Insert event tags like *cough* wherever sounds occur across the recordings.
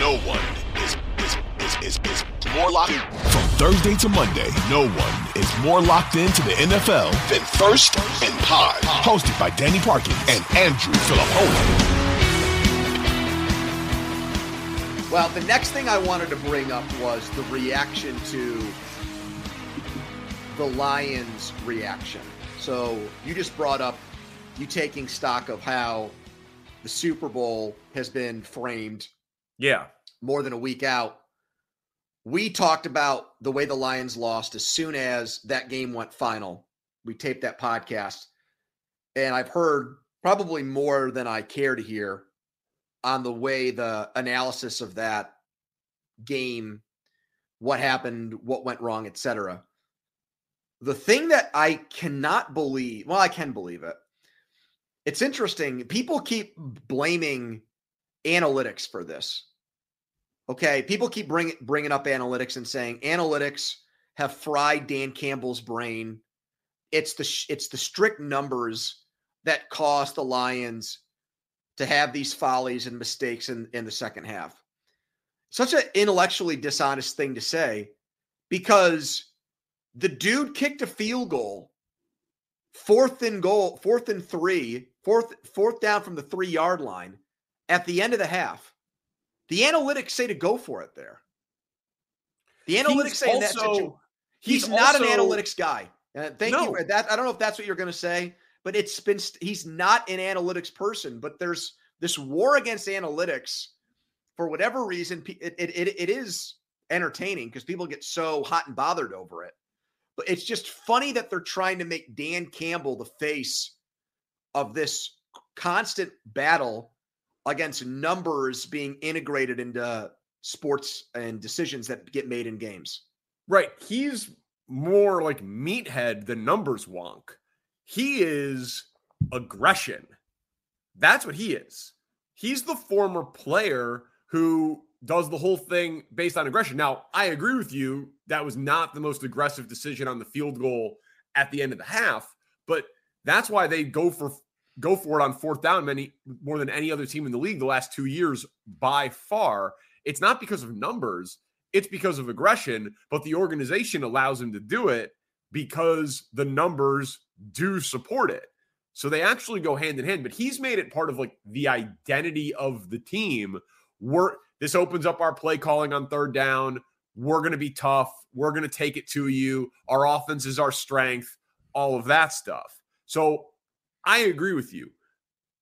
No one is is is is, is more locked in. From Thursday to Monday, no one is more locked into the NFL than First and Pod. Hosted by Danny Parkins and Andrew Filippone. Well, the next thing I wanted to bring up was the reaction to the Lions' reaction. So you just brought up you taking stock of how the Super Bowl has been framed Yeah. More than a week out. We talked about the way the Lions lost as soon as that game went final. We taped that podcast, and I've heard probably more than I care to hear on the way the analysis of that game, what happened, what went wrong, etc. The thing that I cannot believe, well, I can believe it. It's interesting. People keep blaming analytics for this. Okay, people keep bring, bringing up analytics and saying analytics have fried Dan Campbell's brain. It's the it's the strict numbers that caused the Lions to have these follies and mistakes in, in the second half. Such an intellectually dishonest thing to say because the dude kicked a field goal, fourth and goal, fourth and three, fourth fourth down from the three yard line at the end of the half. The analytics say to go for it there. The analytics He's say in that also- situation, he's, he's not an analytics guy. Uh, thank you No. for that. I don't know if that's what you're going to say, but it's been he's not an analytics person. But there's this war against analytics for whatever reason. It it, it, it is entertaining because people get so hot and bothered over it. But it's just funny that they're trying to make Dan Campbell the face of this constant battle against numbers being integrated into sports and decisions that get made in games. Right. He's more like meathead than numbers wonk. He is aggression. That's what he is. He's the former player who does the whole thing based on aggression. Now, I agree with you. That was not the most aggressive decision on the field goal at the end of the half, but that's why they go for go for it on fourth down many more than any other team in the league the last 2 years by far. It's not because of numbers, it's because of aggression, but the organization allows him to do it because the numbers do support it. So they actually go hand in hand, but he's made it part of like the identity of the team. We're this opens up our play calling on third down. We're going to be tough. We're going to take it to you. Our offense is our strength, all of that stuff. So I agree with you.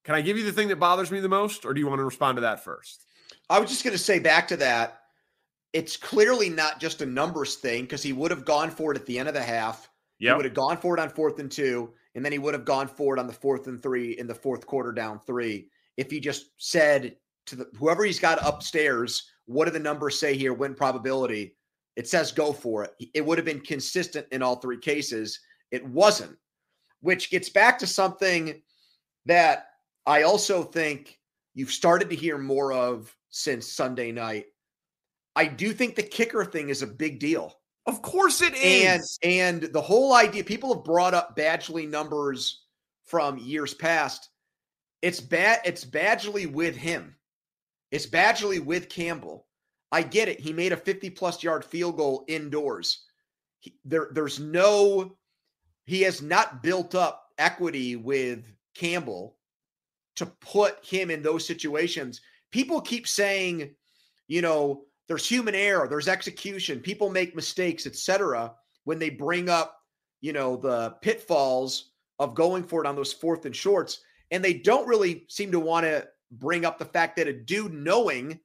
Can I give you the thing that bothers me the most, or do you want to respond to that first? I was just going to say back to that. It's clearly not just a numbers thing because he would have gone for it at the end of the half. He would have gone for it on fourth and two, and then he would have gone for it on the fourth and three in the fourth quarter down three. If he just said to the whoever he's got upstairs, what do the numbers say here? Win probability. It says go for it. It would have been consistent in all three cases. It wasn't, which gets back to something that I also think you've started to hear more of since Sunday night. I do think the kicker thing is a big deal. Of course it is. And and the whole idea, people have brought up Badgley numbers from years past. It's bad, it's Badgley with him. It's Badgley with Campbell. I get it. He made a 50 plus yard field goal indoors. He, there, there's no, he has not built up equity with Campbell to put him in those situations people keep saying, you know, there's human error, there's execution, people make mistakes, etc. when they bring up, you know, the pitfalls of going for it on those fourth and shorts. And they don't really seem to want to bring up the fact that a dude knowing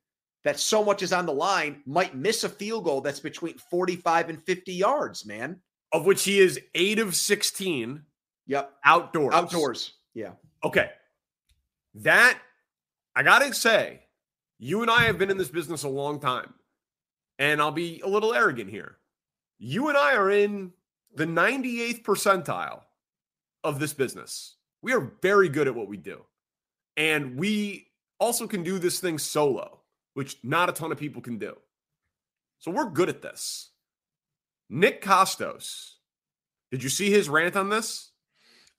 that so much is on the line might miss a field goal that's between 45 and 50 yards, man. Of which he is eight of 16. Yep. Outdoors. Outdoors. Yeah. Okay. That, I got to say, you and I have been in this business a long time. And I'll be a little arrogant here. You and I are in the 98th percentile of this business. We are very good at what we do. And we also can do this thing solo, which not a ton of people can do. So we're good at this. Nick Kostos, did you see his rant on this?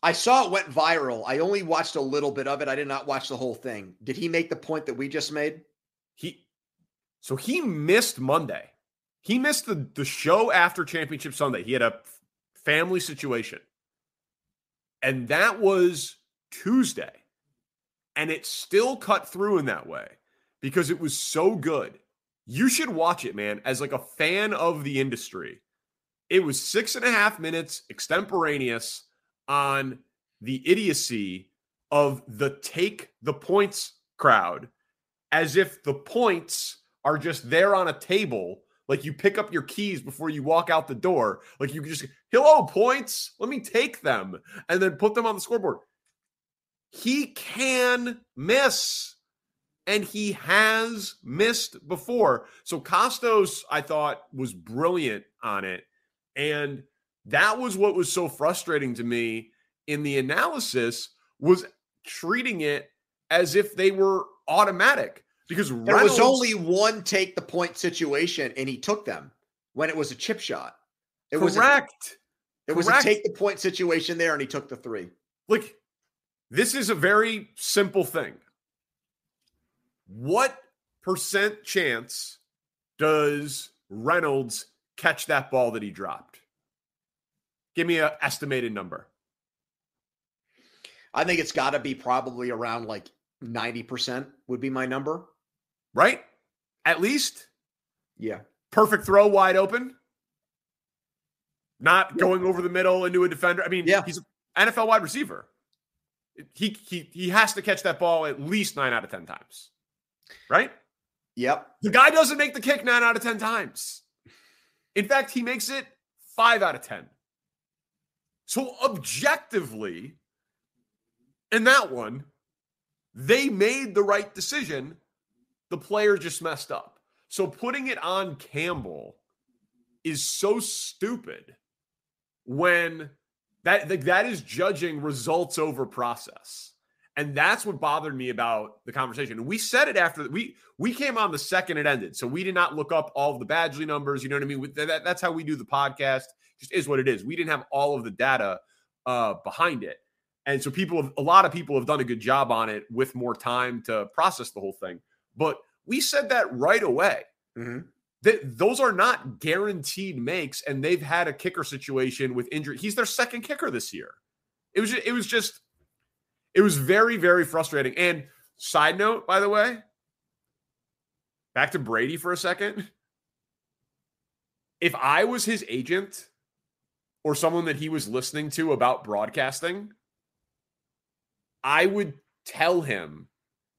I saw it went viral. I only watched a little bit of it. I did not watch the whole thing. Did he make the point that we just made? He so he missed Monday. He missed the, the show after Championship Sunday. He had a family situation. And that was Tuesday. And it still cut through in that way because it was so good. You should watch it, man, as like a fan of the industry. It was six and a half minutes extemporaneous on the idiocy of the take the points crowd as if the points are just there on a table like you pick up your keys before you walk out the door like you just hello points let me take them and then put them on the scoreboard. He can miss and he has missed before. So Kostos I thought was brilliant on it and that was what was so frustrating to me in the analysis was treating it as if they were automatic because there Reynolds, was only one take the point situation and he took them when it was a chip shot. It correct. was correct. It was a take the point situation there and he took the three. Look, this is a very simple thing. What percent chance does Reynolds catch that ball that he dropped? Give me an estimated number. I think it's got to be probably around like 90% would be my number. Right? At least? Yeah. Perfect throw wide open. Not yeah. going over the middle into a defender. I mean, yeah. he's an NFL wide receiver. He he he has to catch that ball at least 9 out of 10 times. Right? Yep. The guy doesn't make the kick 9 out of 10 times. In fact, he makes it 5 out of 10. So objectively, in that one, they made the right decision. The player just messed up. So putting it on Campbell is so stupid when that that is judging results over process. And that's what bothered me about the conversation. we said it after we we came on the second it ended. So we did not look up all of the Badgley numbers. You know what I mean? That, that's how we do the podcast just is what it is. We didn't have all of the data uh, behind it. And so people have, a lot of people have done a good job on it with more time to process the whole thing. But we said that right away. Mm-hmm. That those are not guaranteed makes, and they've had a kicker situation with injury. He's their second kicker this year. It was it was just it was very very frustrating. And side note, by the way, back to Brady for a second. If I was his agent, or someone that he was listening to about broadcasting, I would tell him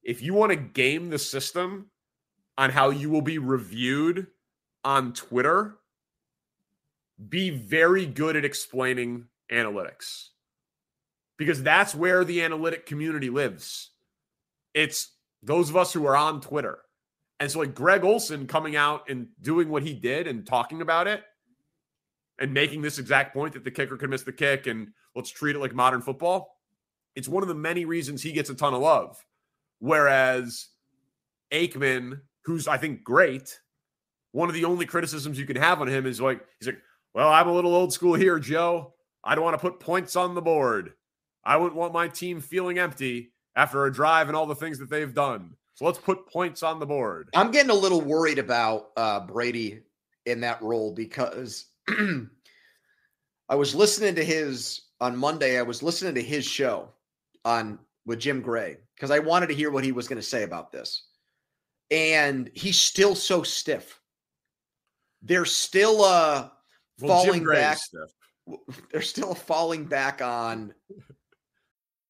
if you want to game the system on how you will be reviewed on Twitter, be very good at explaining analytics because that's where the analytic community lives. It's those of us who are on Twitter. And so, like Greg Olsen coming out and doing what he did and talking about it and making this exact point that the kicker could miss the kick and let's treat it like modern football. It's one of the many reasons he gets a ton of love. Whereas Aikman, who's I think great, one of the only criticisms you can have on him is like, he's like, well, I'm a little old school here, Joe. I don't want to put points on the board. I wouldn't want my team feeling empty after a drive and all the things that they've done. So let's put points on the board. I'm getting a little worried about uh, Brady in that role because *clears throat* I was listening to his on Monday. I was listening to his show on with Jim Gray because I wanted to hear what he was going to say about this. and he's still so stiff. They're still uh Well, falling back. stiff. *laughs* They're still falling back on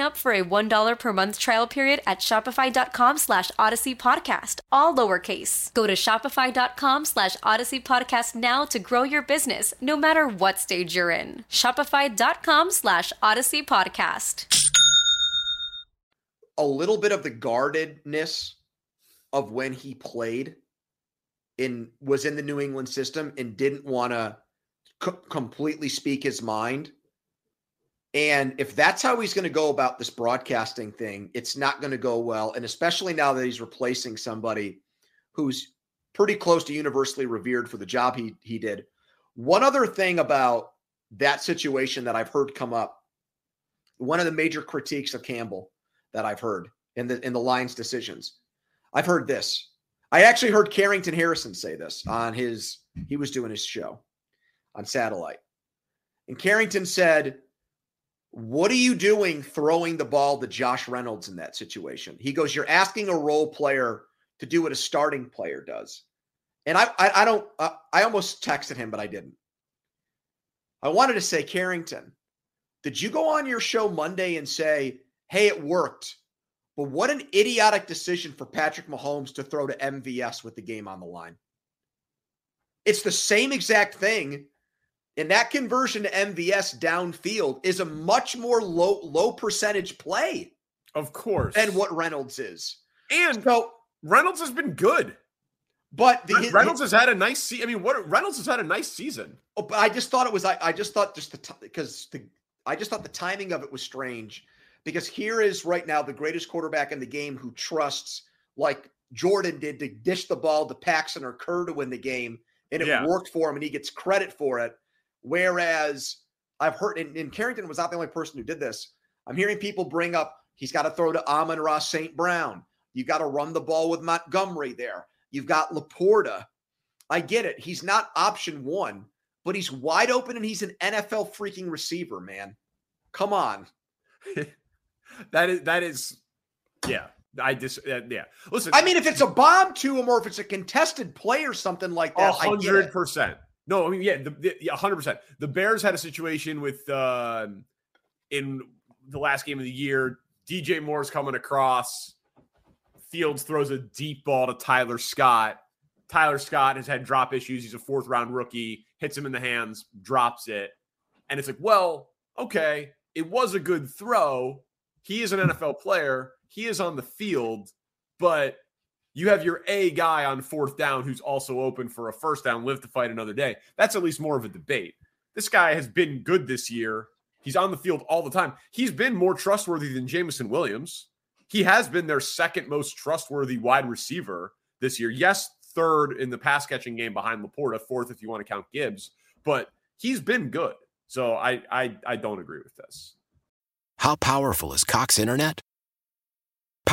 up for a $1 per month trial period at shopify.com slash odyssey podcast, all lowercase. Go to shopify.com slash odyssey podcast now to grow your business, no matter what stage you're in. Shopify.com slash odyssey podcast. a little bit of the guardedness of when he played in was in the New England system and didn't want to c- completely speak his mind. And if that's how he's going to go about this broadcasting thing, it's not going to go well. And especially now that he's replacing somebody who's pretty close to universally revered for the job he he did. One other thing about that situation that I've heard come up, one of the major critiques of Campbell that I've heard in the in the Lions decisions. I've heard this. I actually heard Carrington Harrison say this on his he was doing his show on satellite. And Carrington said, "What are you doing throwing the ball to Josh Reynolds in that situation?" He goes, "You're asking a role player to do what a starting player does." And I I, I don't uh, I almost texted him but I didn't. I wanted to say, "Carrington, did you go on your show Monday and say, hey, it worked. But what an idiotic decision for Patrick Mahomes to throw to MVS with the game on the line. It's the same exact thing. And that conversion to MVS downfield is a much more low low percentage play Of course. than what Reynolds is. and So, Reynolds has been good. but the, Reynolds has had a nice se- I mean, what Reynolds has had a nice season. Oh, but I just thought it was. I, I just thought just the because the I just thought the timing of it was strange because here is right now the greatest quarterback in the game who trusts like Jordan did to dish the ball to Paxson or Kerr to win the game, and it Yeah. worked for him, and he gets credit for it. Whereas I've heard, and, and Carrington was not the only person who did this. I'm hearing people bring up he's got to throw to Amon-Ra St. Brown. You've got to run the ball with Montgomery there. You've got LaPorta. I get it. He's not option one, but he's wide open and he's an NFL freaking receiver, man. Come on. *laughs* That is that is yeah. I just uh, yeah. Listen, I mean, if it's a bomb to him or if it's a contested play or something like that, hundred percent. No, I mean, yeah, the, the, yeah, hundred percent. The Bears had a situation with uh, in the last game of the year. DJ Moore's coming across. Fields throws a deep ball to Tyler Scott. Tyler Scott has had drop issues. He's a fourth round rookie. hits him in the hands, drops it. And it's like, well, okay, it was a good throw. He is an NFL player. He is on the field, but you have your A guy on fourth down who's also open for a first down, live to fight another day. That's at least more of a debate. This guy has been good this year. He's on the field all the time. He's been more trustworthy than Jameson Williams. He has been their second most trustworthy wide receiver this year. Yes, third in the pass catching game behind LaPorta, fourth if you want to count Gibbs, but he's been good. So I I I don't agree with this. How powerful is Cox Internet?